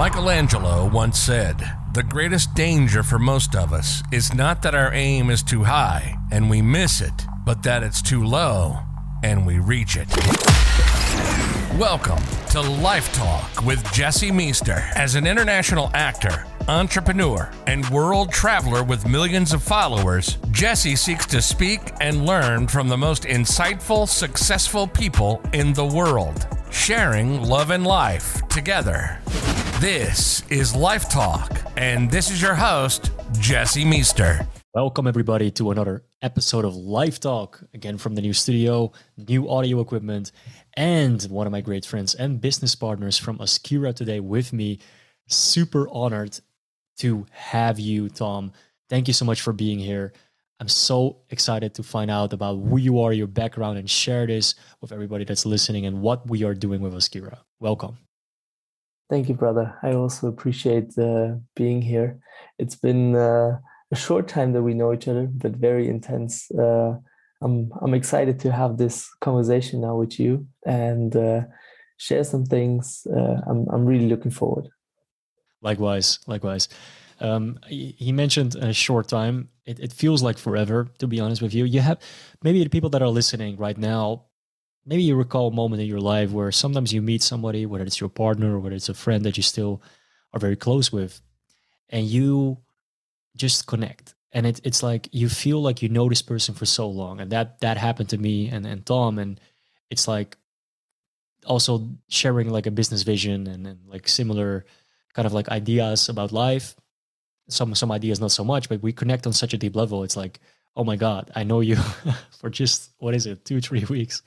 Michelangelo once said, The greatest danger for most of us is not that our aim is too high and we miss it, but that it's too low and we reach it. Welcome to Life Talk with Jesse Meester. As an international actor, entrepreneur, and world traveler with millions of followers, Jesse seeks to speak and learn from the most insightful, successful people in the world, sharing love and life together. This is Life Talk, and this is your host, Jesse Meester. Welcome, everybody, to another episode of Life Talk. Again, from the new studio, new audio equipment, and one of my great friends and business partners from Askira today with me. Super honored to have you, Tom. Thank you so much for being here. I'm so excited to find out about who you are, your background, and share this with everybody that's listening and what we are doing with Askira. Welcome. Thank you, brother. I also appreciate uh, being here. It's been uh, a short time that we know each other, but very intense. Uh, I'm I'm excited to have this conversation now with you and uh, share some things. Uh, I'm I'm really looking forward. Likewise, likewise. Um, he mentioned a short time. It, it feels like forever, to be honest with you. You have maybe the people that are listening right now maybe you recall a moment in your life where sometimes you meet somebody, whether it's your partner or whether it's a friend that you still are very close with, and you just connect. And it, it's like you feel like you know this person for so long. And that that happened to me and, and Tom. And it's like also sharing like a business vision and, and like similar kind of like ideas about life. Some some ideas not so much, but we connect on such a deep level. It's like, oh my God, I know you for just what is it, two, three weeks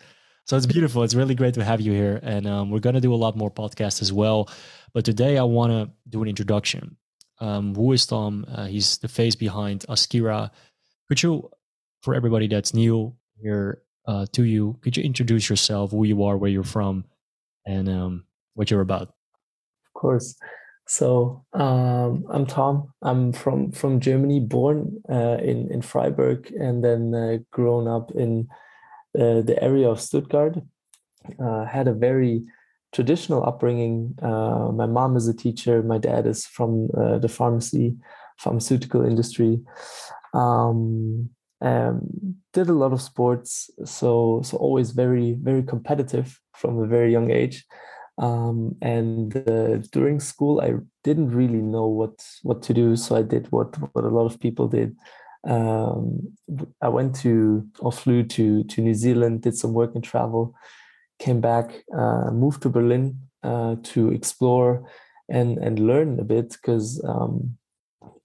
so it's beautiful. It's really great to have you here. And um, we're going to do a lot more podcasts as well. But today I want to do an introduction. Um, who is Tom? Uh, he's the face behind Askira. Could you, for everybody that's new here uh, to you, could you introduce yourself, who you are, where you're from, and um, what you're about? Of course. So um, I'm Tom. I'm from from Germany, born uh, in in Freiburg, and then uh, grown up in the area of Stuttgart. Uh, had a very traditional upbringing. Uh, my mom is a teacher. My dad is from the pharmacy, pharmaceutical industry. Um, did a lot of sports, so so always very very competitive from a very young age. Um, and uh, during school, I didn't really know what what to do, so I did what what a lot of people did um, I went to or flew to to New Zealand, did some work and travel, came back, uh, moved to Berlin uh, to explore and and learn a bit because um,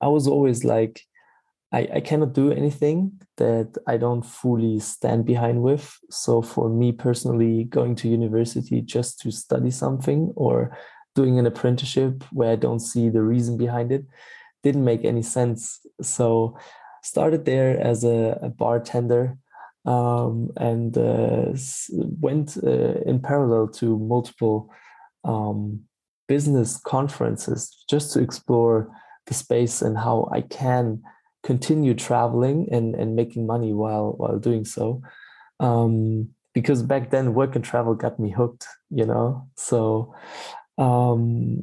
I was always like, I, I cannot do anything that I don't fully stand behind with. So for me personally, going to university just to study something or doing an apprenticeship where I don't see the reason behind it didn't make any sense. So started there as a, a bartender um, and uh, went uh, in parallel to multiple um, business conferences just to explore the space and how I can continue traveling and, and making money while while doing so. Um, because back then work and travel got me hooked, you know. So um,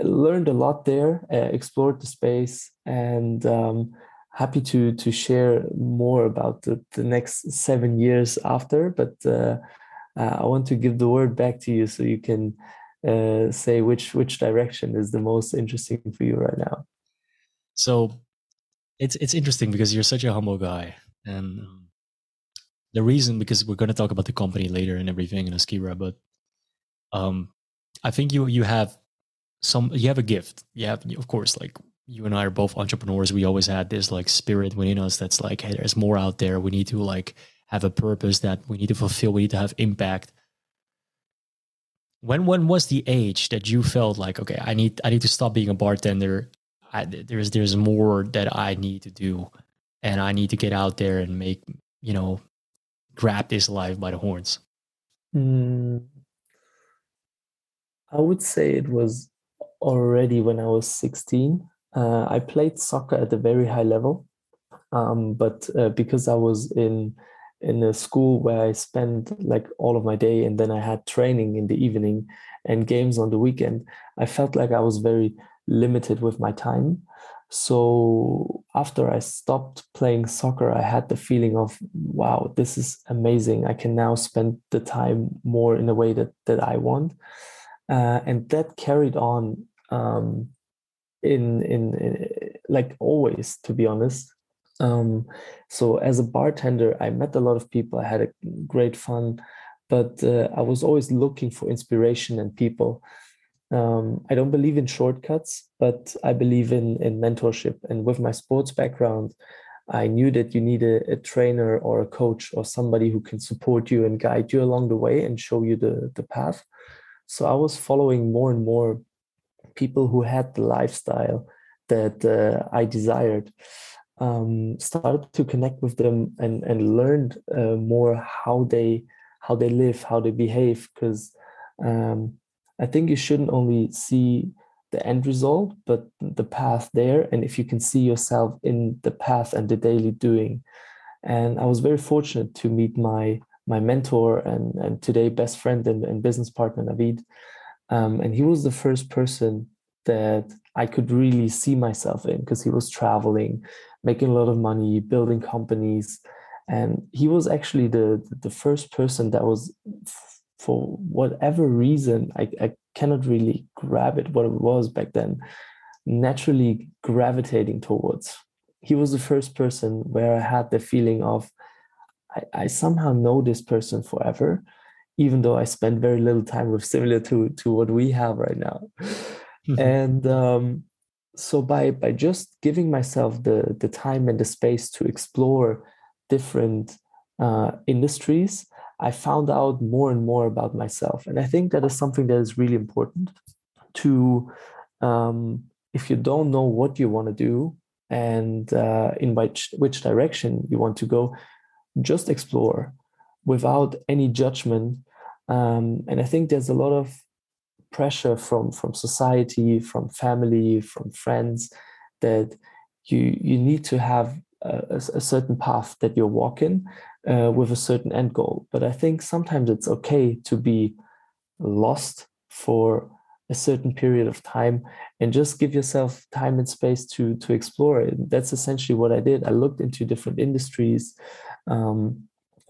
learned a lot there, uh, explored the space, and um, happy to to share more about the, the next seven years after but uh, uh, i want to give the word back to you so you can uh, say which which direction is the most interesting for you right now. So it's it's interesting because you're such a humble guy and um, the reason because we're going to talk about the company later and everything in askira but um i think you you have some you have a gift. You have of course like you and I are both entrepreneurs. We always had this like spirit within us that's like, hey, there's more out there. We need to like have a purpose that we need to fulfill. We need to have impact. When when was the age that you felt like, okay, I need I need to stop being a bartender. I, there's there's more that I need to do, and I need to get out there and make you know grab this life by the horns. Mm, I would say it was already when I was 16 uh, I played soccer at a very high level, um, but uh, because I was in in a school where I spent like all of my day, and then I had training in the evening, and games on the weekend, I felt like I was very limited with my time. So after I stopped playing soccer, I had the feeling of, wow, this is amazing. I can now spend the time more in a way that that I want, uh, and that carried on um, in, in, in like always, to be honest. Um, so as a bartender, I met a lot of people. I had a great fun, but uh, I was always looking for inspiration and people. Um, I don't believe in shortcuts, but I believe in in mentorship. And with my sports background, I knew that you need a, a, trainer or a coach or somebody who can support you and guide you along the way and show you the, the path. So I was following more and more people who had the lifestyle that uh, I desired. Um, started to connect with them and and learned uh, more how they how they live, how they behave. Because um, I think you shouldn't only see the end result, but the path there. And if you can see yourself in the path and the daily doing. And I was very fortunate to meet my my mentor and, and today best friend and, and business partner, Navid. Um, and he was the first person that I could really see myself in because he was traveling, making a lot of money, building companies. And he was actually the, the first person that was for whatever reason, I, I cannot really grab it what it was back then, naturally gravitating towards. He was the first person where I had the feeling of, I, I somehow know this person forever, even though I spend very little time with, similar to, to what we have right now. Mm-hmm. And um, so by by just giving myself the the time and the space to explore different uh, industries, I found out more and more about myself. And I think that is something that is really important to, um, if you don't know what you want to do and uh, in which, which direction you want to go, just explore without any judgment. Um, and I think there's a lot of pressure from, from society, from family, from friends that you, you need to have a, a certain path that you're walking uh, with a certain end goal. But I think sometimes it's okay to be lost for a certain period of time and just give yourself time and space to to explore it. That's essentially what I did. I looked into different industries, um,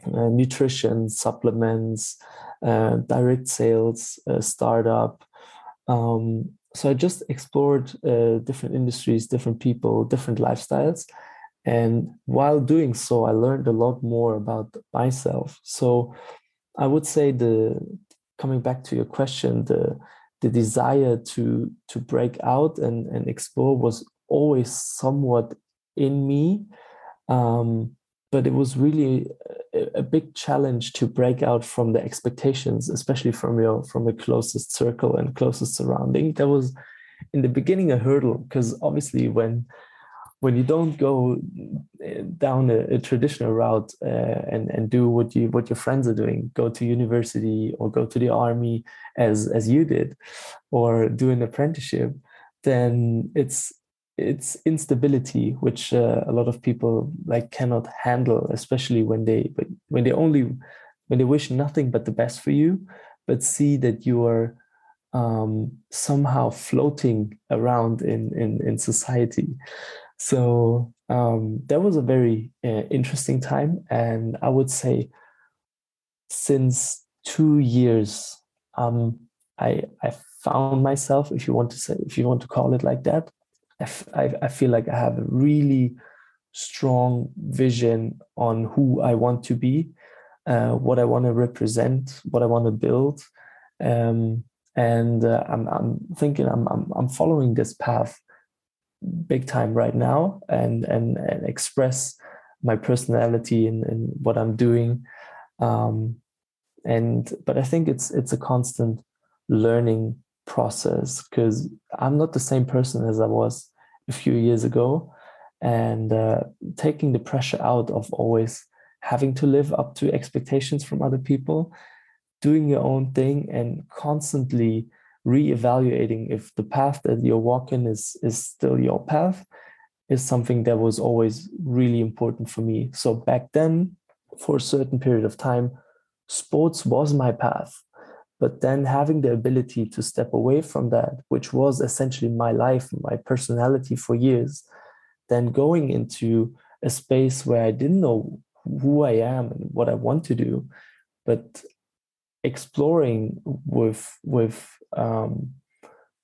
uh, nutrition, supplements, uh, direct sales, uh, startup. Um, so I just explored uh, different industries, different people, different lifestyles, and while doing so, I learned a lot more about myself. So I would say the coming back to your question, the the desire to to break out and, and explore was always somewhat in me. Um, but it was really a, a, big challenge to break out from the expectations, especially from your from the closest circle and closest surrounding. That was in the beginning a hurdle because obviously when when you don't go eh, down a, a traditional route uh, and and do what you what your friends are doing, go to university or go to the army as as you did, or do an apprenticeship, then it's it's instability which uh, a lot of people like cannot handle, especially when they when they only when they wish nothing but the best for you, but see that you are um, somehow floating around in in in society so um, that was a very uh, interesting time. And I would say since two years, um, I, I found myself, if you want to say, if you want to call it like that, I, feel like I have a really strong vision on who I want to be, uh, what I want to represent, what I want to build. Um, and uh, I'm, I'm thinking I'm, I'm, I'm following this path big time right now and and, and express my personality in what I'm doing. Um, and but I think it's it's a constant learning process because I'm not the same person as I was a few years ago, and uh, taking the pressure out of always having to live up to expectations from other people, doing your own thing, and constantly reevaluating if the path that you're walking is is still your path is something that was always really important for me. So back then, for a certain period of time, sports was my path. But then having the ability to step away from that which was essentially my life my personality for years then going into a space where i didn't know who i am and what i want to do but exploring with with um,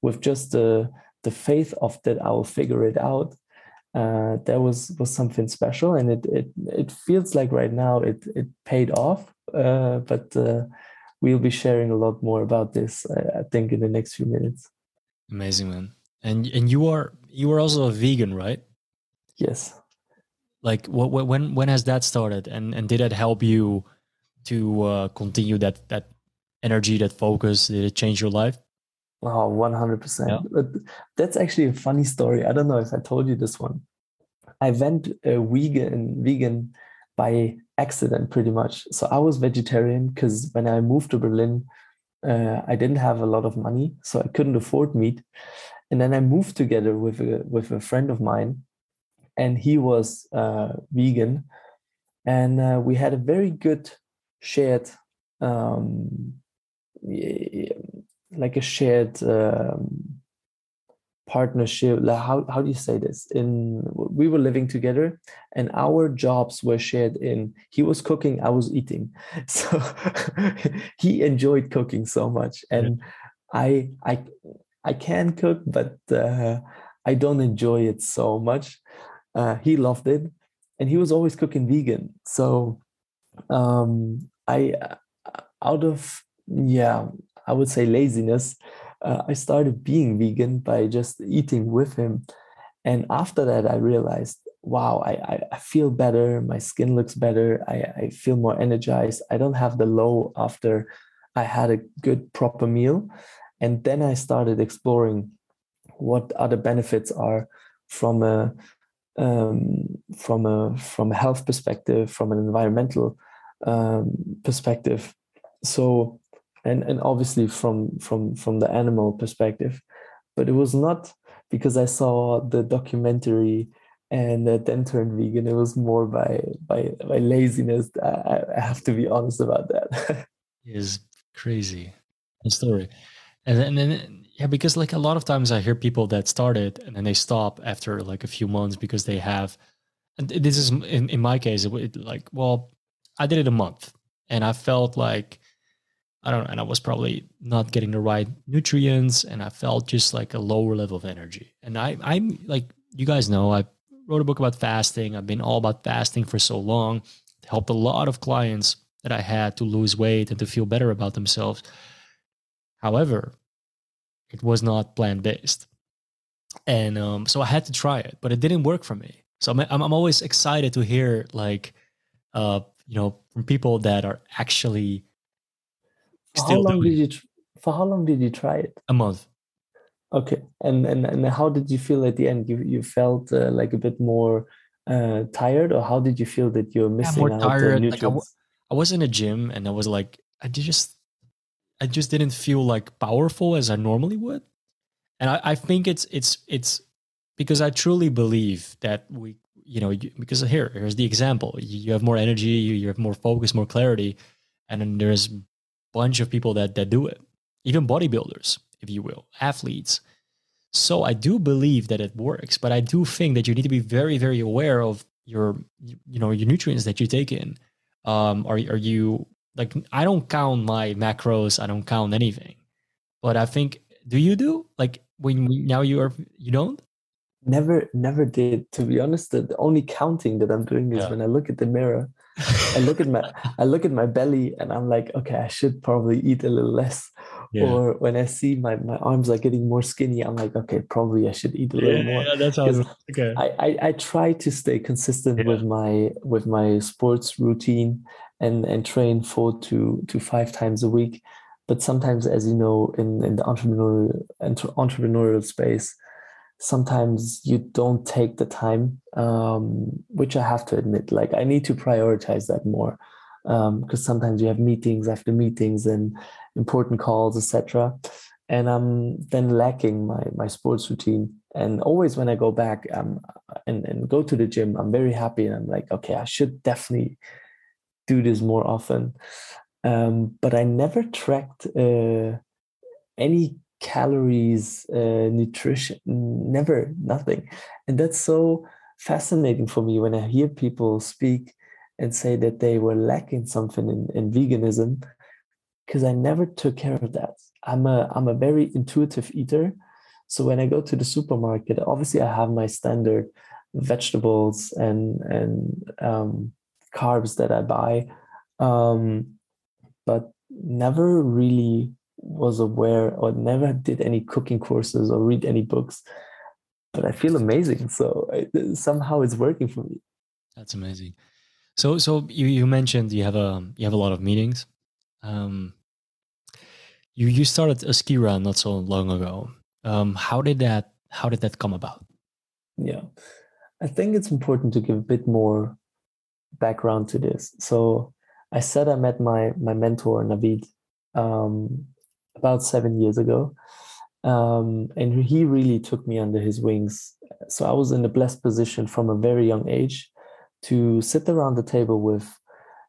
with just the the faith of that I will figure it out. Uh, that was was something special, and it it it feels like right now it it paid off. Uh, but uh, we'll be sharing a lot more about this, I, I think, in the next few minutes. Amazing, man. And and you are you are also a vegan, right? Yes. Like what, when when has that started, and and did that help you to uh, continue that that energy, that focus? Did it change your life? Oh, 100%. Yeah. But that's actually a funny story. I don't know if I told you this one. I went uh, vegan, vegan by accident pretty much. So I was vegetarian because when I moved to Berlin, uh, I didn't have a lot of money, so I couldn't afford meat. And then I moved together with a with a friend of mine, and he was uh, vegan, and uh, we had a very good shared um, like a shared um, partnership like how, how do you say this? In we were living together and our jobs were shared in he was cooking i was eating. So he enjoyed cooking so much and yeah. i i i can cook but uh, i don't enjoy it so much. Uh, he loved it and he was always cooking vegan. So um i uh, out of yeah I would say laziness, uh, I started being vegan by just eating with him. And after that, I realized, wow, I, I, feel better. My skin looks better. I, I feel more energized. I don't have the low after I had a good, proper meal. And then I started exploring what other benefits are from a um, from a from a health perspective, from an environmental um, perspective. So and and obviously from from from the animal perspective but it was not because i saw the documentary and then turned vegan. It was more by by by laziness. I, I have to be honest about that. Is crazy the story. And then, and then yeah because like a lot of times i hear people that started and then they stop after like a few months because they have and this is in, in my case it, like well i did it a month and i felt like I don't know, and I was probably not getting the right nutrients, and I felt just like a lower level of energy. And I, I'm like you guys know, I wrote a book about fasting. I've been all about fasting for so long. Helped a lot of clients that I had to lose weight and to feel better about themselves. However, it was not plant based, and um, so I had to try it, but it didn't work for me. So I'm, I'm always excited to hear like, uh, you know, from people that are actually for how long did you for how long did you try it? A month. Okay, and and and how did you feel at the end? You you felt uh, like a bit more uh, tired, or how did you feel that you're missing yeah, out tired. Like I, w- I was in a gym, and I was like, I just, I just didn't feel like powerful as I normally would, and I, I think it's it's it's because I truly believe that we, you know, you, because here here's the example: you, you have more energy, you, you have more focus, more clarity, and then there's bunch of people that that do it, even bodybuilders, if you will, athletes. So I do believe that it works, but I do think that you need to be very, very aware of your, you know, your nutrients that you take in. Um, are are you like I don't count my macros, I don't count anything, but I think do you do like when now you are you don't? Never, never did. To be honest, the only counting that I'm doing is yeah. when I look at the mirror I look at my I look at my belly and I'm like, okay, I should probably eat a little less. Yeah. Or when I see my, my arms are getting more skinny, I'm like, okay, probably I should eat a little yeah, more. Yeah, that's awesome. Okay. I, I, I try to stay consistent yeah. with my with my sports routine and and train four to to five times a week. But sometimes, as you know, in, in the entrepreneurial entrepreneurial space, sometimes you don't take the time, um, which I have to admit. Like I need to prioritize that more because um, sometimes you have meetings after meetings and important calls, etc. And I'm then lacking my my sports routine. And always when I go back um, and and go to the gym, I'm very happy and I'm like, okay, I should definitely do this more often. um, but I never tracked uh, any calories, uh, nutrition, never, nothing. And that's so fascinating for me when I hear people speak and say that they were lacking something in, in veganism because I never took care of that. I'm a I'm a very intuitive eater. So when I go to the supermarket, obviously I have my standard vegetables and and um, carbs that I buy, um, but never really was aware or never did any cooking courses or read any books. But I feel amazing, so I, somehow it's working for me. That's amazing. So so you, you mentioned you have a you have a lot of meetings. Um, you you started Askira not so long ago. Um, how did that how did that come about? Yeah, I think it's important to give a bit more background to this. So I said I met my my mentor Navid um, about seven years ago, um, and he really took me under his wings. So I was in a blessed position from a very young age to sit around the table with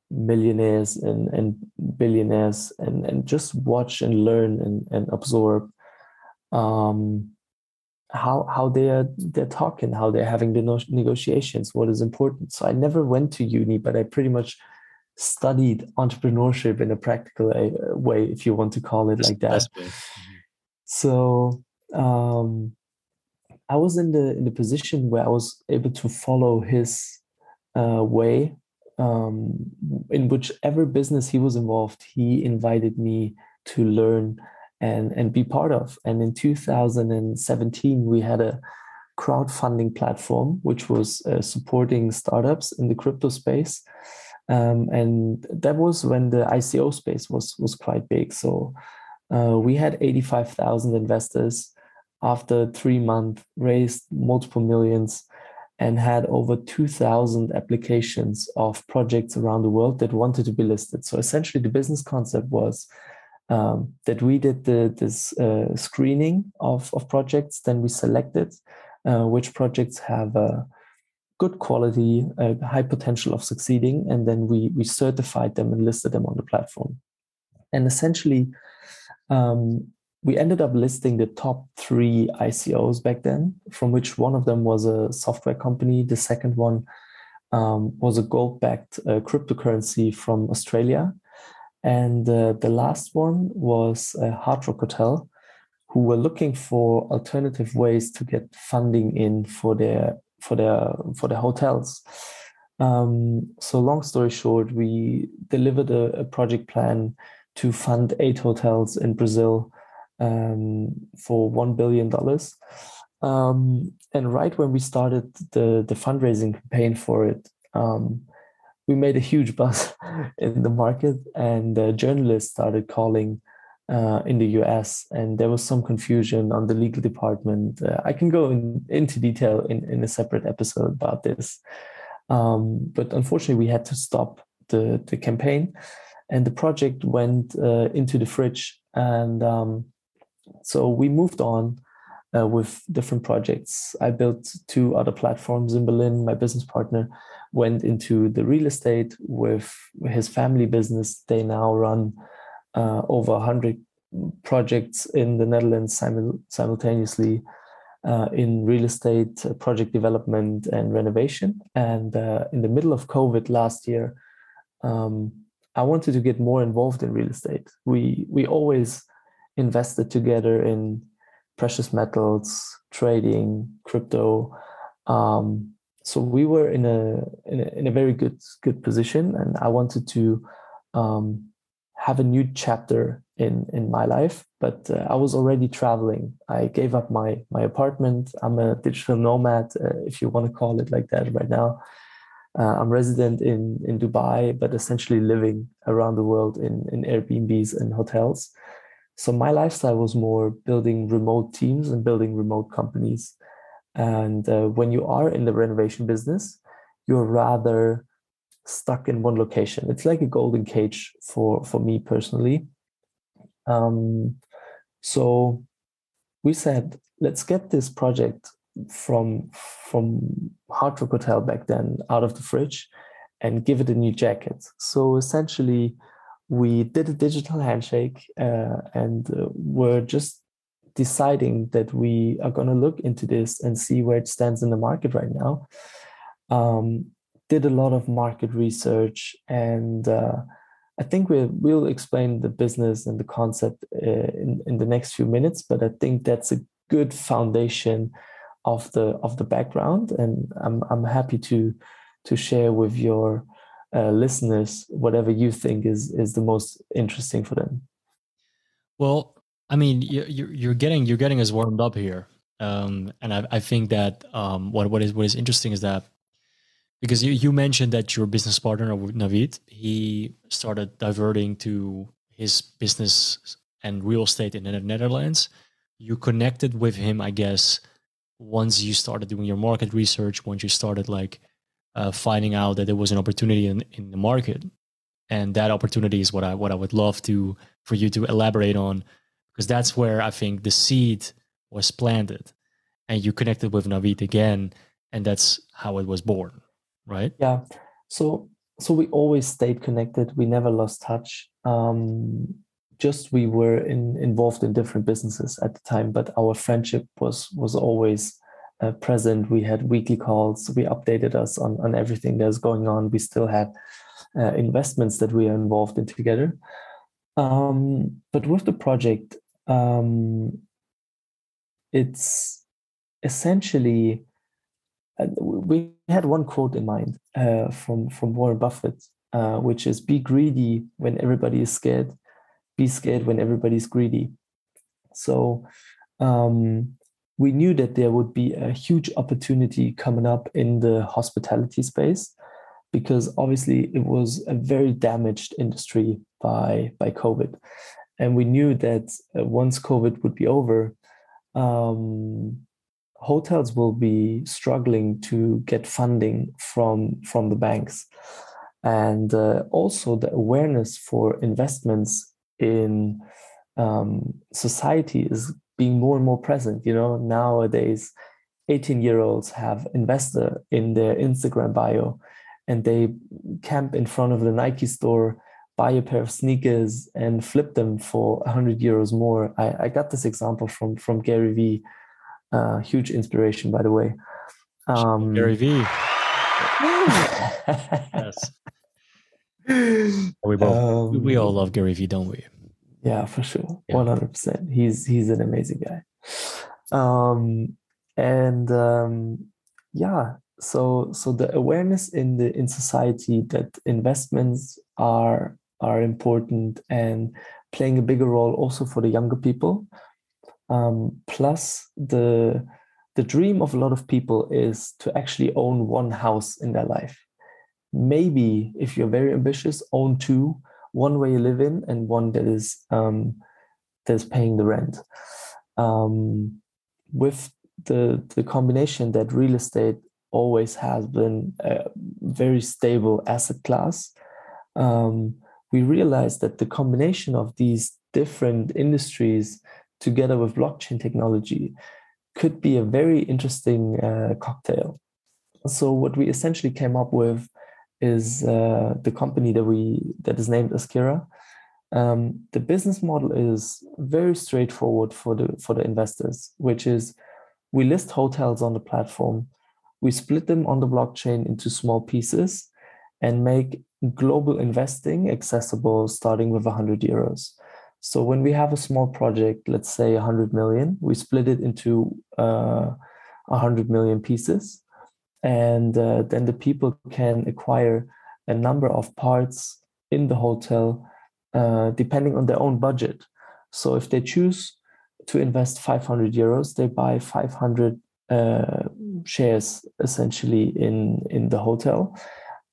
millionaires and, and billionaires and, and just watch and learn and, and absorb um, how how they're they're talking, how they're having the no- negotiations, what is important. So I never went to uni, but I pretty much studied entrepreneurship in a practical uh, way, if you want to call it like that. Mm-hmm. So um, I was in the in the position where I was able to follow his uh, way. Um, in whichever business he was involved, he invited me to learn and and be part of. And in 2017, we had a crowdfunding platform which was uh, supporting startups in the crypto space. Um, and that was when the ICO space was was quite big. So uh, we had 85,000 investors after three months, raised multiple millions, and had over 2,000 applications of projects around the world that wanted to be listed. So essentially, the business concept was um, that we did the, this uh, screening of, of projects. Then we selected uh, which projects have a good quality, a high potential of succeeding, and then we we certified them and listed them on the platform. And essentially, um, we ended up listing the top three ICOs back then, from which one of them was a software company. The second one um, was a gold-backed uh, cryptocurrency from Australia, and uh, the last one was a Hard Rock Hotel, who were looking for alternative ways to get funding in for their for their for their hotels. Um, so long story short, we delivered a, a, project plan to fund eight hotels in Brazil um, for one billion dollars. Um, and right when we started the the fundraising campaign for it, um, we made a huge buzz in the market, and uh, journalists started calling uh, in the US, and there was some confusion on the legal department. Uh, I can go in, into detail in, in a separate episode about this. Um, but unfortunately, we had to stop the, the campaign, and the project went uh, into the fridge. And um, so we moved on uh, with different projects. I built two other platforms in Berlin. My business partner went into the real estate with his family business. They now run uh, over 100 projects in the Netherlands simul- simultaneously uh, in real estate, uh, project development, and renovation. And uh, in the middle of COVID last year, um, I wanted to get more involved in real estate. We we always invested together in precious metals, trading, crypto. Um, so we were in a, in a, in a very good good position, and I wanted to um, have a new chapter in in my life. But uh, I was already traveling. I gave up my my apartment. I'm a digital nomad, uh, if you want to call it like that, right now. Uh, I'm resident in in Dubai, but essentially living around the world in in Airbnbs and hotels. So my lifestyle was more building remote teams and building remote companies. And uh, when you are in the renovation business, you're rather stuck in one location. It's like a golden cage for for me personally. Um, so we said, let's get this project from from Hard Rock Hotel back then out of the fridge and give it a new jacket. So essentially, we did a digital handshake uh, and uh, we're just deciding that we are going to look into this and see where it stands in the market right now. Um, did a lot of market research and uh, I think we will explain the business and the concept uh, in, in the next few minutes, but I think that's a good foundation of the of the background, and I'm I'm happy to to share with your uh, listeners whatever you think is is the most interesting for them. Well, I mean, you're you're getting you're getting us warmed up here, um, and I, I think that um, what what is what is interesting is that because you, you mentioned that your business partner with Navid he started diverting to his business and real estate in the Netherlands. You connected with him, I guess, once you started doing your market research, once you started like uh, finding out that there was an opportunity in, in the market, and that opportunity is what I what I would love to for you to elaborate on, because that's where I think the seed was planted, and you connected with Navid again, and that's how it was born, right? Yeah. So so we always stayed connected. We never lost touch. Um, just we were in, involved in different businesses at the time, but our friendship was was always uh, present. We had weekly calls. We updated us on on everything that's going on. We still had uh, investments that we are involved in together. Um, but with the project, um, it's essentially uh, we had one quote in mind uh, from from Warren Buffett, uh, which is "Be greedy when everybody is scared, be scared when everybody's greedy. So um, we knew that there would be a huge opportunity coming up in the hospitality space because obviously it was a very damaged industry by by COVID, and we knew that uh, once COVID would be over, um, hotels will be struggling to get funding from from the banks, and uh, also the awareness for investments in um, society is being more and more present. You know, nowadays, 18 year olds have investor in their Instagram bio and they camp in front of the Nike store, buy a pair of sneakers and flip them for 100 euros more. I, I got this example from, from Gary Vee, uh, huge inspiration, by the way. Um, Gary Vee. yes. We both um, we all love Gary Vee, don't we? Yeah, for sure, one hundred percent. He's he's an amazing guy. Um, and um, yeah, so so the awareness in the in society that investments are are important and playing a bigger role also for the younger people. Um, plus the the dream of a lot of people is to actually own one house in their life. Maybe if you're very ambitious own two one where you live in and one that is um, that is paying the rent. Um, with the the combination that real estate always has been a very stable asset class um, we realized that the combination of these different industries together with blockchain technology could be a very interesting uh, cocktail so what we essentially came up with is uh, the company that we that is named Askira. Um, the business model is very straightforward for the for the investors, which is we list hotels on the platform, we split them on the blockchain into small pieces, and make global investing accessible starting with 100 euros. So when we have a small project, let's say 100 million, we split it into uh, 100 million pieces. And uh, then the people can acquire a number of parts in the hotel uh, depending on their own budget. So if they choose to invest 500 euros they buy 500 uh, shares essentially in in the hotel.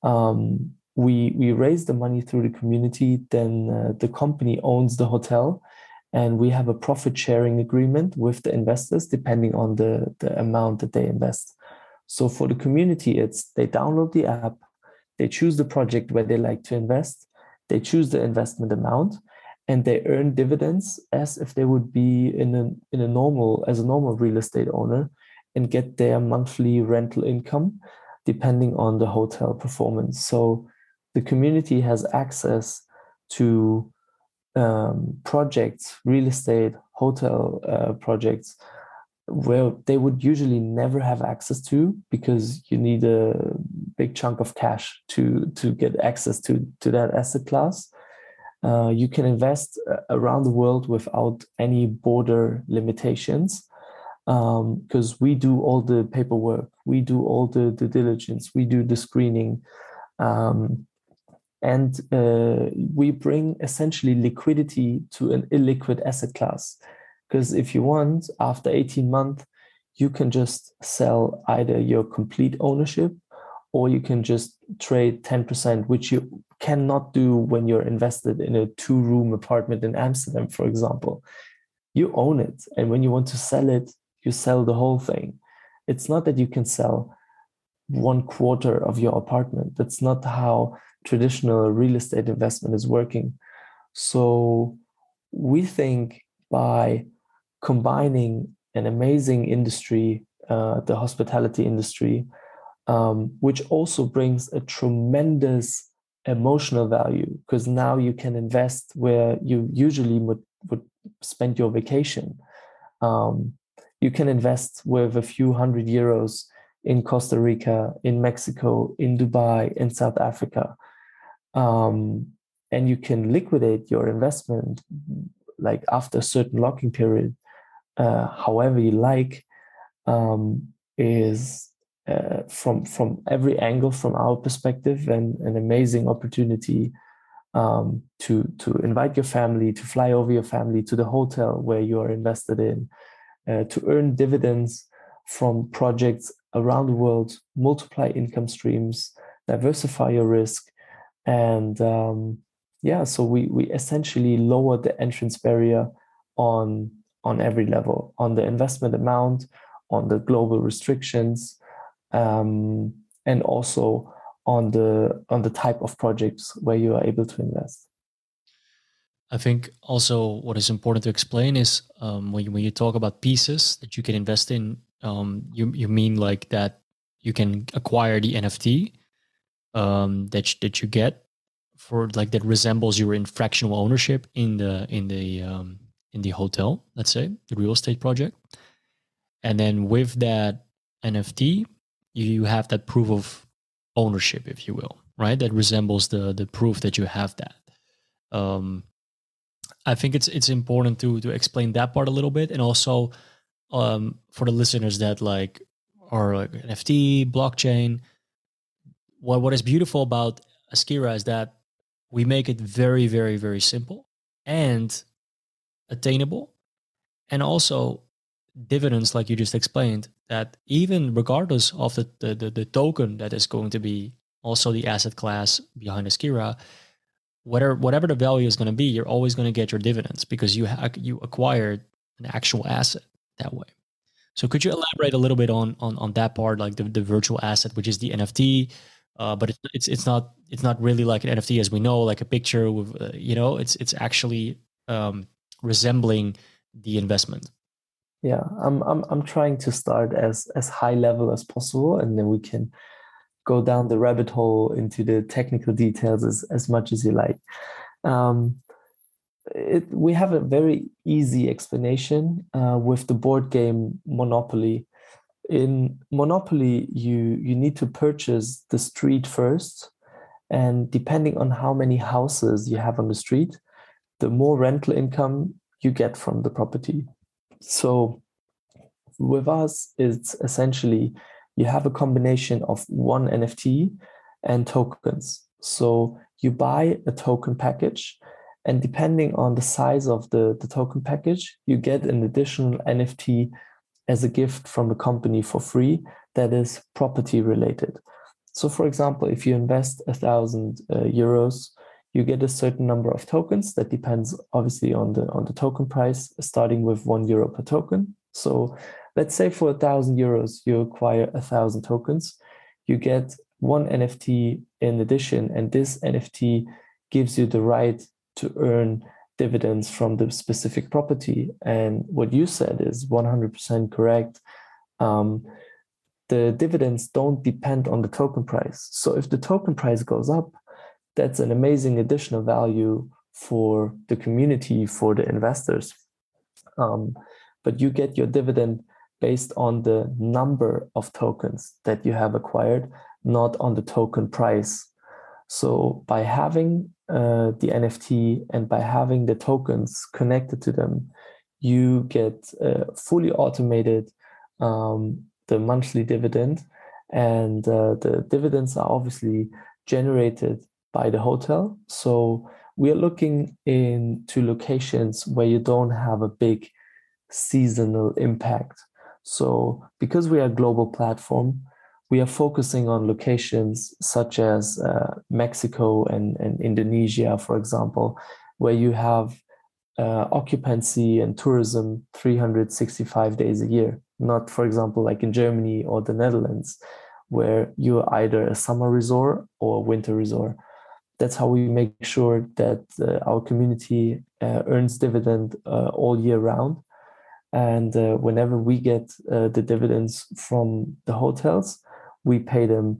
Um, we we raise the money through the community then uh, the company owns the hotel and we have a profit sharing agreement with the investors depending on the the amount that they invest so for the community, it's they download the app, they choose the project where they like to invest, they choose the investment amount, and they earn dividends as if they would be in a in a normal as a normal real estate owner and get their monthly rental income depending on the hotel performance. So the community has access to um, projects, real estate, hotel uh, projects, where they would usually never have access to because you need a big chunk of cash to to get access to to that asset class. Uh, you can invest uh, around the world without any border limitations because um, we do all the paperwork, we do all the due diligence, we do the screening, um, and uh, we bring essentially liquidity to an illiquid asset class. Because if you want, after 18 months, you can just sell either your complete ownership or you can just trade 10%, which you cannot do when you're invested in a two room apartment in Amsterdam, for example. You own it. And when you want to sell it, you sell the whole thing. It's not that you can sell one quarter of your apartment. That's not how traditional real estate investment is working. So we think by combining an amazing industry, uh, the hospitality industry, um, which also brings a tremendous emotional value because now you can invest where you usually would, would spend your vacation. Um, you can invest with a few hundred euros in Costa Rica, in Mexico, in Dubai, in South Africa. Um, and you can liquidate your investment like after a certain locking period, uh, however you like, um, is uh, from from every angle from our perspective and an amazing opportunity um, to to invite your family to fly over your family to the hotel where you are invested in uh, to earn dividends from projects around the world, multiply income streams, diversify your risk, and um, yeah, so we we essentially lowered the entrance barrier on on every level, on the investment amount, on the global restrictions, um, and also on the on the type of projects where you are able to invest. I think also what is important to explain is um, when, you, when you talk about pieces that you can invest in, um, you you mean like that you can acquire the NFT um, that that you get for like that resembles your fractional ownership in the in the um, in the hotel, let's say the real estate project, and then with that NFT, you have that proof of ownership, if you will, right? That resembles the the proof that you have that. Um, I think it's it's important to to explain that part a little bit, and also um, for the listeners that like are like NFT blockchain. What what is beautiful about Askira is that we make it very very very simple and attainable, and also dividends like you just explained that even regardless of the, the, the, the, token that is going to be also the asset class behind Askira, whatever whatever the value is going to be, you're always going to get your dividends because you ha- you acquired an actual asset that way. So could you elaborate a little bit on on, on that part, like the, the virtual asset, which is the NFT, uh, but it's, it's it's not it's not really like an NFT as we know, like a picture with uh, you know, it's it's actually um, resembling the investment. Yeah, I'm I'm I'm trying to start as as high level as possible, and then we can go down the rabbit hole into the technical details as, as much as you like. Um, it, we have a very easy explanation uh, with the board game Monopoly. In Monopoly, you you need to purchase the street first, and depending on how many houses you have on the street, the more rental income you get from the property. So, with us, it's essentially you have a combination of one NFT and tokens. So you buy a token package, and depending on the size of the, the token package, you get an additional NFT as a gift from the company for free that is property related. So, for example, if you invest a thousand uh, euros, you get a certain number of tokens that depends obviously on the on the token price, starting with one euro per token. So let's say for a thousand euros you acquire a thousand tokens you get one nft in addition and this nft gives you the right to earn dividends from the specific property and what you said is 100% correct um, the dividends don't depend on the token price so if the token price goes up that's an amazing additional value for the community, for the investors. Um, but you get your dividend based on the number of tokens that you have acquired, not on the token price. So by having uh, the NFT and by having the tokens connected to them, you get uh, fully automated um, the monthly dividend, and uh, the dividends are obviously generated by the hotel. So we are looking into locations where you don't have a big seasonal impact. So because we are a global platform, we are focusing on locations such as uh, Mexico and, and Indonesia, for example, where you have uh, occupancy and tourism 365 days a year, not, for example, like in Germany or the Netherlands, where you're either a summer resort or a winter resort. That's how we make sure that uh, our community uh, earns dividend uh, all year round. And uh, whenever we get the dividends from the hotels, we pay them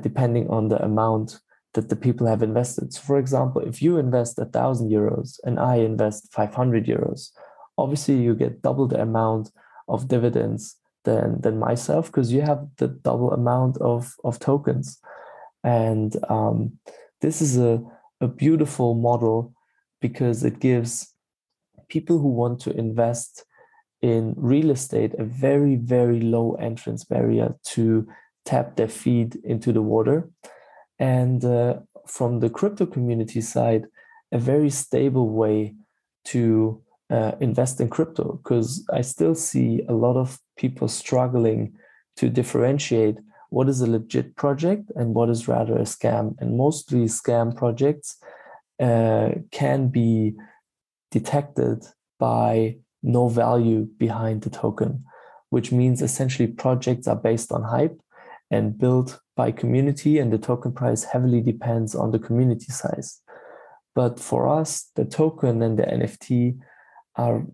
depending on the amount that the people have invested. So, for example, if you invest a thousand euros and I invest 500 euros, obviously you get double the amount of dividends than than myself because you have the double amount of of tokens, and um, this is a a beautiful model because it gives people who want to invest in real estate a very very low entrance barrier to tap their feet into the water and uh, from the crypto community side, a very stable way to uh, invest in crypto because I still see a lot of people struggling to differentiate what is a legit project and what is rather a scam. And mostly scam projects uh, can be detected by no value behind the token, which means essentially projects are based on hype and built by community, and the token price heavily depends on the community size. But for us, the token and the NFT are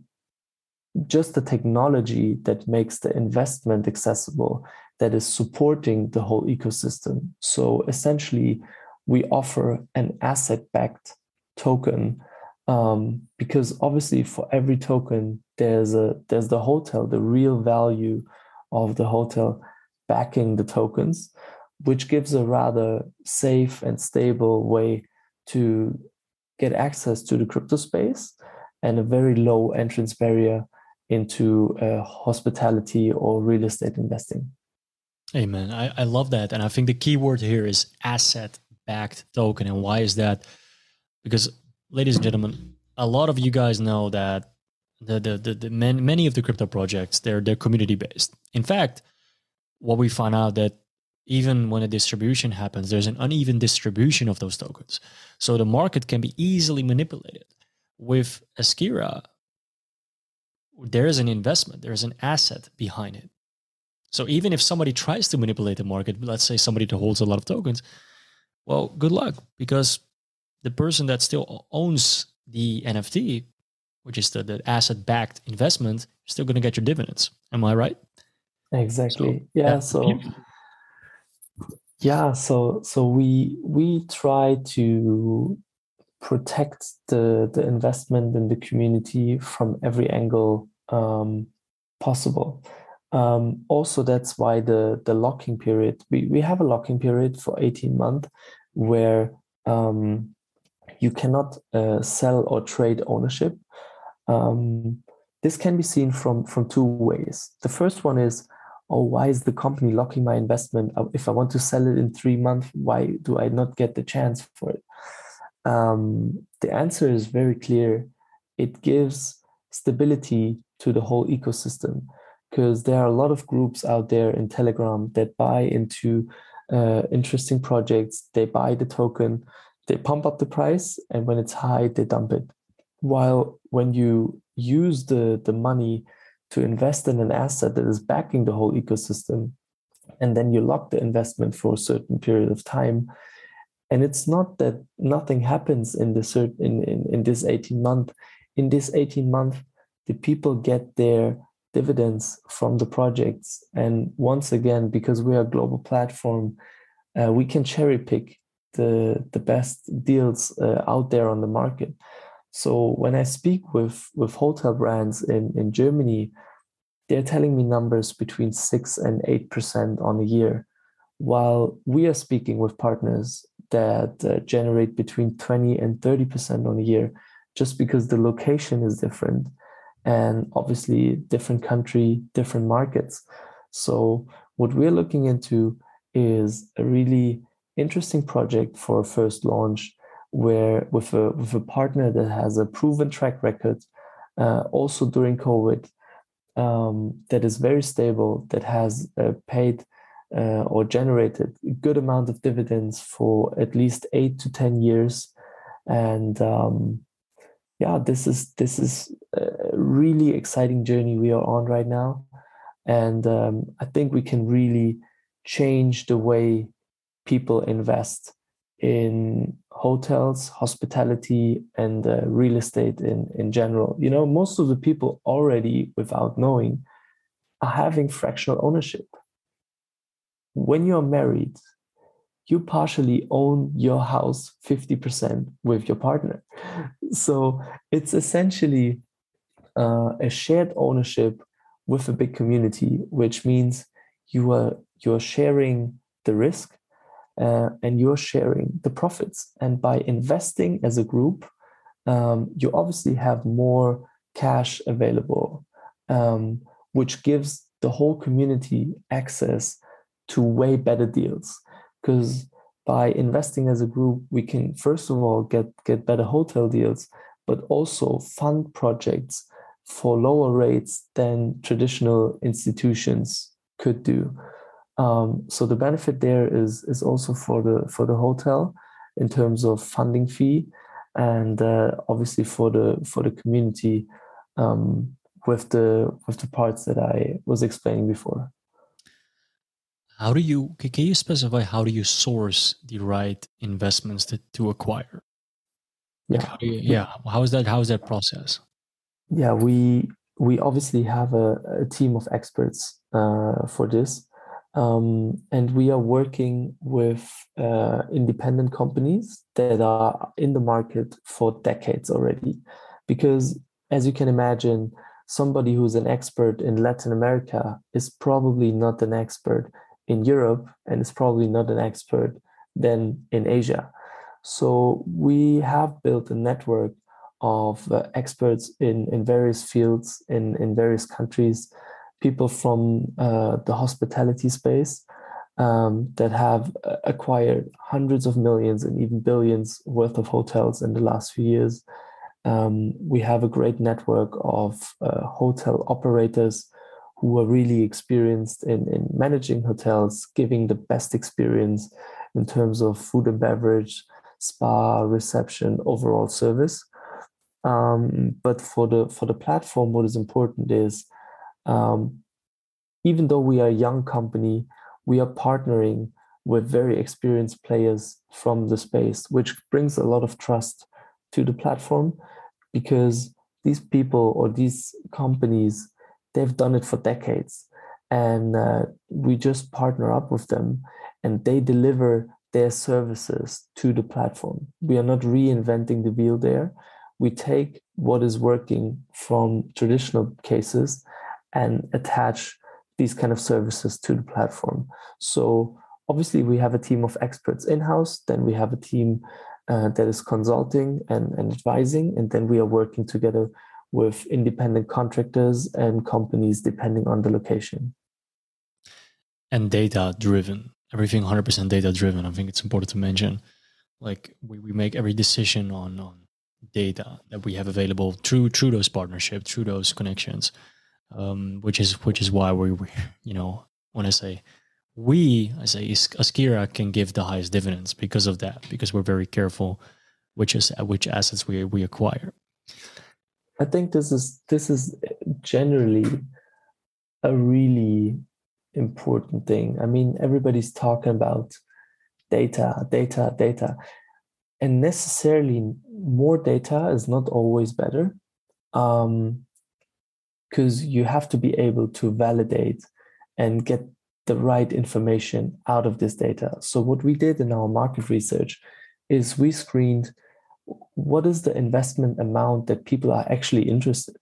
just the technology that makes the investment accessible, that is supporting the whole ecosystem. So essentially, we offer an asset backed token um, because obviously for every token there's a there's the hotel the real value of the hotel backing the tokens, which gives a rather safe and stable way to get access to the crypto space and a very low entrance barrier into uh, hospitality or real estate investing. Amen. I, I love that. And I think the key word here is asset backed token. And why is that? Because, ladies and gentlemen, a lot of you guys know that the, the, the, the many, of the crypto projects, they're, they're community based. In fact, what we find out that even when a distribution happens, there's an uneven distribution of those tokens. So the market can be easily manipulated. With Askira, there is an investment, there's an asset behind it. So even if somebody tries to manipulate the market, let's say somebody that holds a lot of tokens, well, good luck because the person that still owns the NFT, which is the, the asset backed investment, is still going to get your dividends. Am I right? Exactly. So, yeah. So yeah. So so we we try to protect the the investment in the community from every angle um, possible. Um, also, that's why the the locking period we we have a locking period for eighteen months where um, you cannot uh, sell or trade ownership. Um, this can be seen from from two ways. The first one is oh, why is the company locking my investment? If I want to sell it in three months, why do I not get the chance for it? Um, the answer is very clear. It gives stability to the whole ecosystem because there are a lot of groups out there in Telegram that buy into uh, interesting projects. They buy the token, they pump up the price, and when it's high, they dump it. While when you use the, the money to invest in an asset that is backing the whole ecosystem and then you lock the investment for a certain period of time. And it's not that nothing happens in certain in, in, in this 18 month. In this 18 month the people get their dividends from the projects. And once again because we are a global platform uh, we can cherry pick the the best deals uh, out there on the market. So when I speak with with hotel brands in in Germany, they're telling me numbers between six and eight percent on a year, while we are speaking with partners that uh, generate between 20 and 30 percent on a year, just because the location is different, and obviously different country, different markets. So what we're looking into is a really interesting project for a first launch where with a with a partner that has a proven track record uh, also during covid um, that is very stable that has uh, paid uh, or generated a good amount of dividends for at least eight to ten years. And um, yeah this is this is a really exciting journey we are on right now. And um, i think we can really change the way people invest in hotels, hospitality, and uh, real estate in, in general. You know, most of the people already, without knowing, are having fractional ownership. When you're married, you partially own your house 50% with your partner. So it's essentially uh, a shared ownership with a big community, which means you are you're sharing the risk uh, and you're sharing the profits. And by investing as a group, um, you obviously have more cash available, um, which gives the whole community access to way better deals. Because by investing as a group, we can first of all get get better hotel deals, but also fund projects for lower rates than traditional institutions could do. Um, so the benefit there is is also for the for the hotel in terms of funding fee, and uh, obviously for the for the community um, with the with the parts that I was explaining before. How do you can you specify how do you source the right investments to, to acquire? Yeah, how you, yeah. How is that? How is that process? Yeah, we we obviously have a, a team of experts uh, for this um, and we are working with uh, independent companies that are in the market for decades already. Because, as you can imagine, somebody who's an expert in Latin America is probably not an expert in Europe and is probably not an expert then in Asia. So, we have built a network of uh, experts in, in various fields in, in various countries people from uh, the hospitality space um, that have uh, acquired hundreds of millions and even billions worth of hotels in the last few years. Um, we have a great network of uh, hotel operators who are really experienced in, in managing hotels, giving the best experience in terms of food and beverage, spa, reception, overall service. Um, but for the for the platform, what is important is um, even though we are a young company, we are partnering with very experienced players from the space, which brings a lot of trust to the platform because these people or these companies, they've done it for decades. And uh, we just partner up with them and they deliver their services to the platform. We are not reinventing the wheel there. We take what is working from traditional cases and attach these kind of services to the platform. So obviously we have a team of experts in-house, then we have a team uh, that is consulting and, and advising, and then we are working together with independent contractors and companies depending on the location. And data driven, everything 100% data driven. I think it's important to mention. Like we, we make every decision on, on data that we have available through through those partnerships, through those connections um, which is which is why we, you know, when I say we, I say Askira can give the highest dividends because of that, because we're very careful which is which assets we we acquire. I think this is this is generally a really important thing. I mean, everybody's talking about data, data, data, and necessarily more data is not always better. Um, because you have to be able to validate and get the right information out of this data. So, what we did in our market research is we screened what is the investment amount that people are actually interested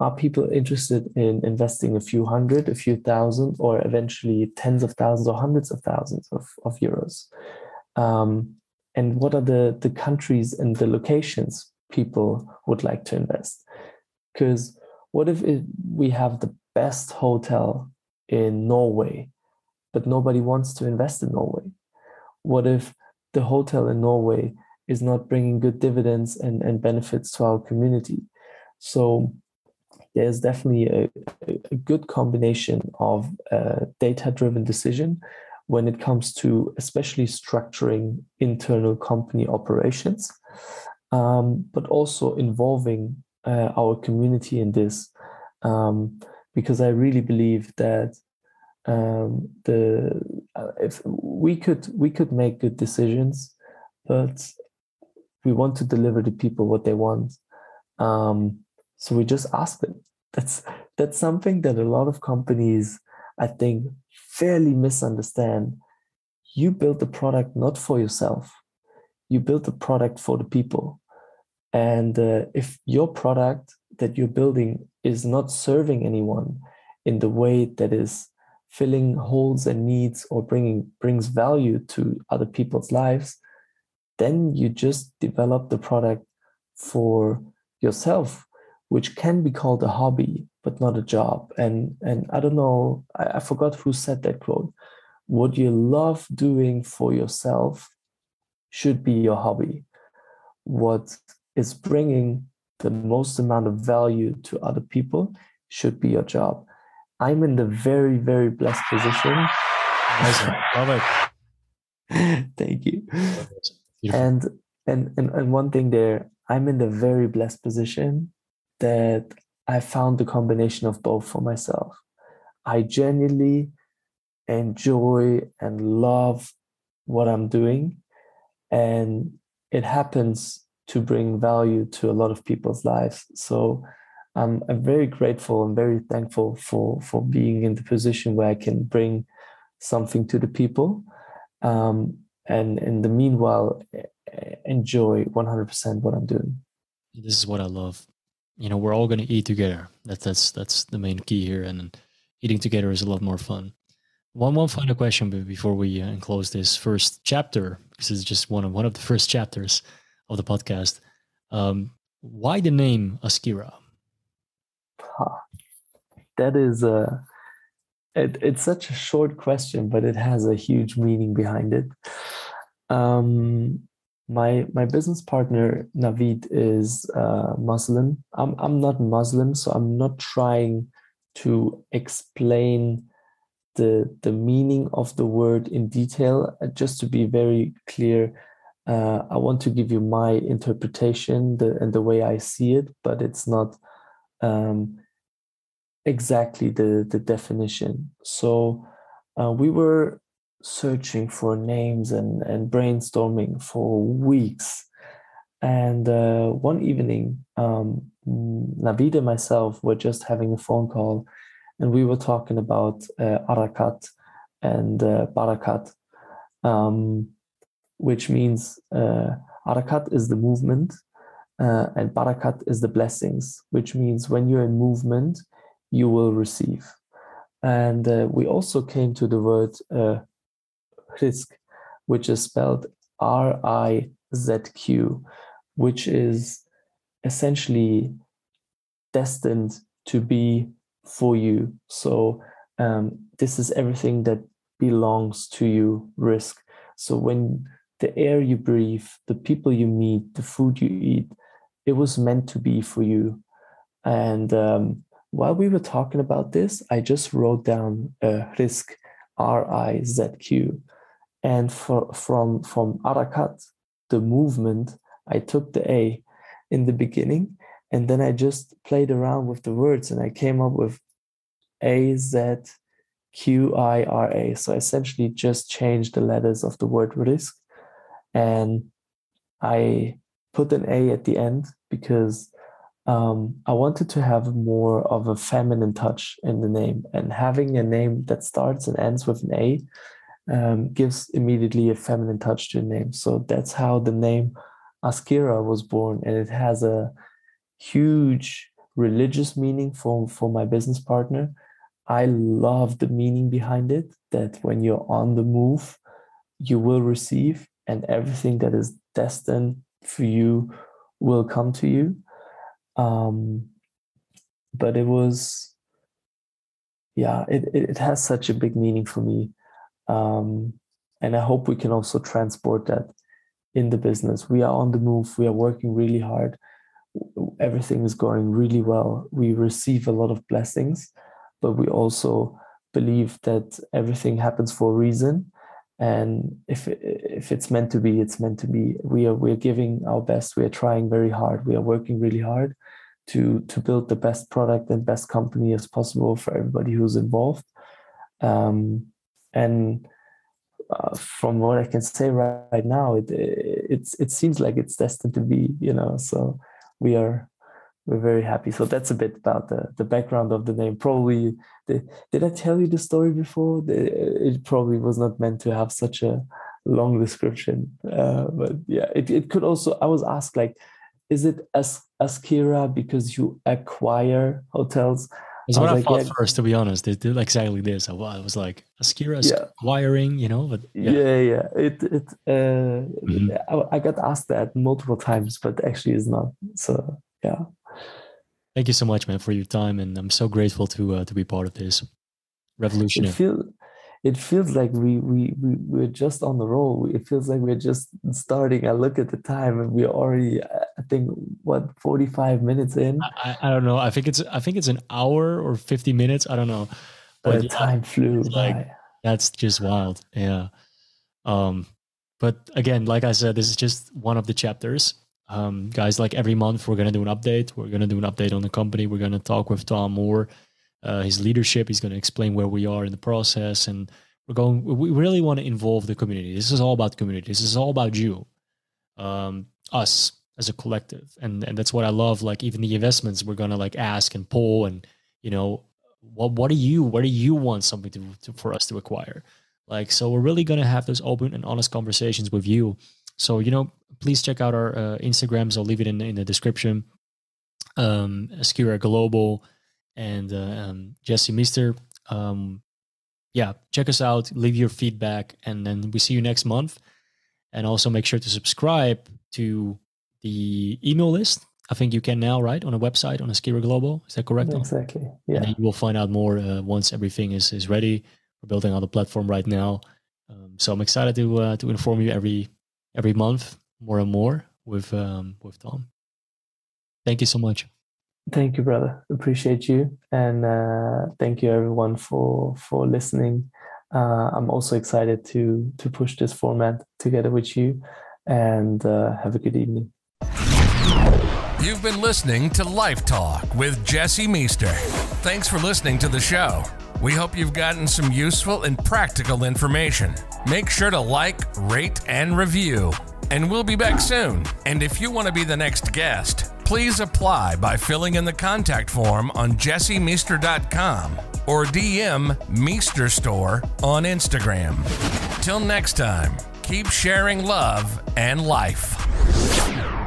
are people interested in investing a few hundred, a few thousand, or eventually tens of thousands or hundreds of thousands of, of euros? Um, and what are the, the countries and the locations people would like to invest? Because what if it, we have the best hotel in Norway, but nobody wants to invest in Norway? What if the hotel in Norway is not bringing good dividends and, and benefits to our community? So there's definitely a, a good combination of uh, data driven decision when it comes to especially structuring internal company operations, um, but also involving uh, our community in this. Um, because I really believe that um, the uh, if we could we could make good decisions, but we want to deliver to people what they want. Um, so we just ask them. That's that's something that a lot of companies, I think, fairly misunderstand. You build the product not for yourself. You build the product for the people. And uh, if your product that you're building is not serving anyone in the way that is filling holes and needs or bringing brings value to other people's lives, then you just develop the product for yourself which can be called a hobby but not a job. And and i don't know I, I, forgot who said that quote. What you love doing for yourself should be your hobby. What is bringing the most amount of value to other people should be your job. I'm in the very very blessed position. Love it. Thank you. And, and and and one thing there i'm in the very blessed position that I found the combination of both for myself. I genuinely enjoy and love what I'm doing, and it happens to bring value to a lot of people's lives. So I'm, I'm very grateful and very thankful for for being in the position where I can bring something to the people, um, and in the meanwhile enjoy 100% what I'm doing. This is what I love you know we're all going to eat together that's that's that's the main key here and eating together is a lot more fun one one final question before we uh, close this first chapter because it's just one of one of the first chapters of the podcast um, why the name askira that is a it, it's such a short question but it has a huge meaning behind it um, my my business partner Navid is uh, Muslim. I'm I'm not Muslim, so I'm not trying to explain the the meaning of the word in detail. Uh, just to be very clear, uh, I want to give you my interpretation the, and the way I see it, but it's not um, exactly the the definition. So uh, we were searching for names and, and brainstorming for weeks. And uh, one evening, um, Navid and myself were just having a phone call, and we were talking about uh, Arakat and uh, Barakat, um, which means uh, Arakat is the movement, uh, and Barakat is the blessings, which means when you're in movement, you will receive. And uh, we also came to the word uh, Rizq, which is spelled R I Z Q, which is essentially destined to be for you. So um, this is everything that belongs to you, Rizq. So when the air you breathe, the people you meet, the food you eat, it was meant to be for you. And um, while we were talking about this, I just wrote down uh, Rizq, R I Z Q. And for, from, from Arakat, the movement, I took the A in the beginning and then I just played around with the words and I came up with A Z Q I R A. So I essentially just changed the letters of the word Rizq and I put an A at the end because um, I wanted to have more of a feminine touch in the name, and having a name that starts and ends with an A um, gives immediately a feminine touch to the name. So that's how the name Askira was born, and it has a huge religious meaning for, for my business partner. I love the meaning behind it that when you're on the move, you will receive, and everything that is destined for you will come to you. Um, but it was, yeah, it, it, has such a big meaning for me. Um, and I hope we can also transport that in the business. We are on the move, we are working really hard. Everything is going really well. We receive a lot of blessings, but we also believe that everything happens for a reason and if if it's meant to be it's meant to be. We are we're giving our best. We are trying very hard. We are working really hard to to build the best product and best company as possible for everybody who's involved. Um, and uh, from what i can say right, right now it it's it seems like it's destined to be you know so we are we're very happy. So that's a bit about the, the background of the name. Probably, the, did I tell you the story before? The, it probably was not meant to have such a long description. Uh, but yeah, it, it could also, I was asked like, is it as Askira because you acquire hotels? That's what I, I like, thought yeah. first, to be honest. They did exactly this. I was like, Askira is yeah. acquiring, you know, but yeah, yeah. yeah. It, it, uh, mm-hmm. I, I got asked that multiple times, but actually it's not. So yeah. Thank you so much, man, for your time, and I'm so grateful to uh, to be part of this revolutionary. It, feel, it feels like we we we we're just on the roll. It feels like we're just starting. I look at the time, and we're already, I think, what 45 minutes in. I, I don't know. I think it's I think it's an hour or 50 minutes. I don't know. But the time flew by. Like, that's just wild. Yeah. Um, but again, like I said, this is just one of the chapters um, guys, like every month, we're going to do an update. We're going to do an update on the company. We're going to talk with Tom more, uh, his leadership. He's going to explain where we are in the process. And we're going, we really want to involve the community. This is all about community. This is all about you, um, us as a collective. And, and that's what I love. Like even the investments, we're going to like ask and pull and, you know, what, what do you, what do you want something to, to for us to acquire? Like, so we're really going to have those open and honest conversations with you so, you know, please check out our uh, Instagrams. I'll leave it in, in the description. Um, Askira Global and uh, um, Jesse Meester. Um, yeah, check us out. Leave your feedback, and then we see you next month. And also make sure to subscribe to the email list. I think you can now, right, on a website on Askira Global. Is that correct? Exactly. Yeah. And you will find out more uh, once everything is is ready. We're building on the platform right now, um, so I'm excited to uh, to inform you every every month more and more with um, with Tom. Thank you so much. Thank you, brother. Appreciate you, and uh, thank you everyone for for listening. Uh, I'm also excited to to push this format together with you, and uh, have a good evening. You've been listening to Life Talk with Jesse Meester. Thanks for listening to the show. We hope you've gotten some useful and practical information. Make sure to like, rate, and review. And we'll be back soon. And if you want to be the next guest, please apply by filling in the contact form on jessemeester.com or DM Meester Store on Instagram. Till next time, keep sharing love and life.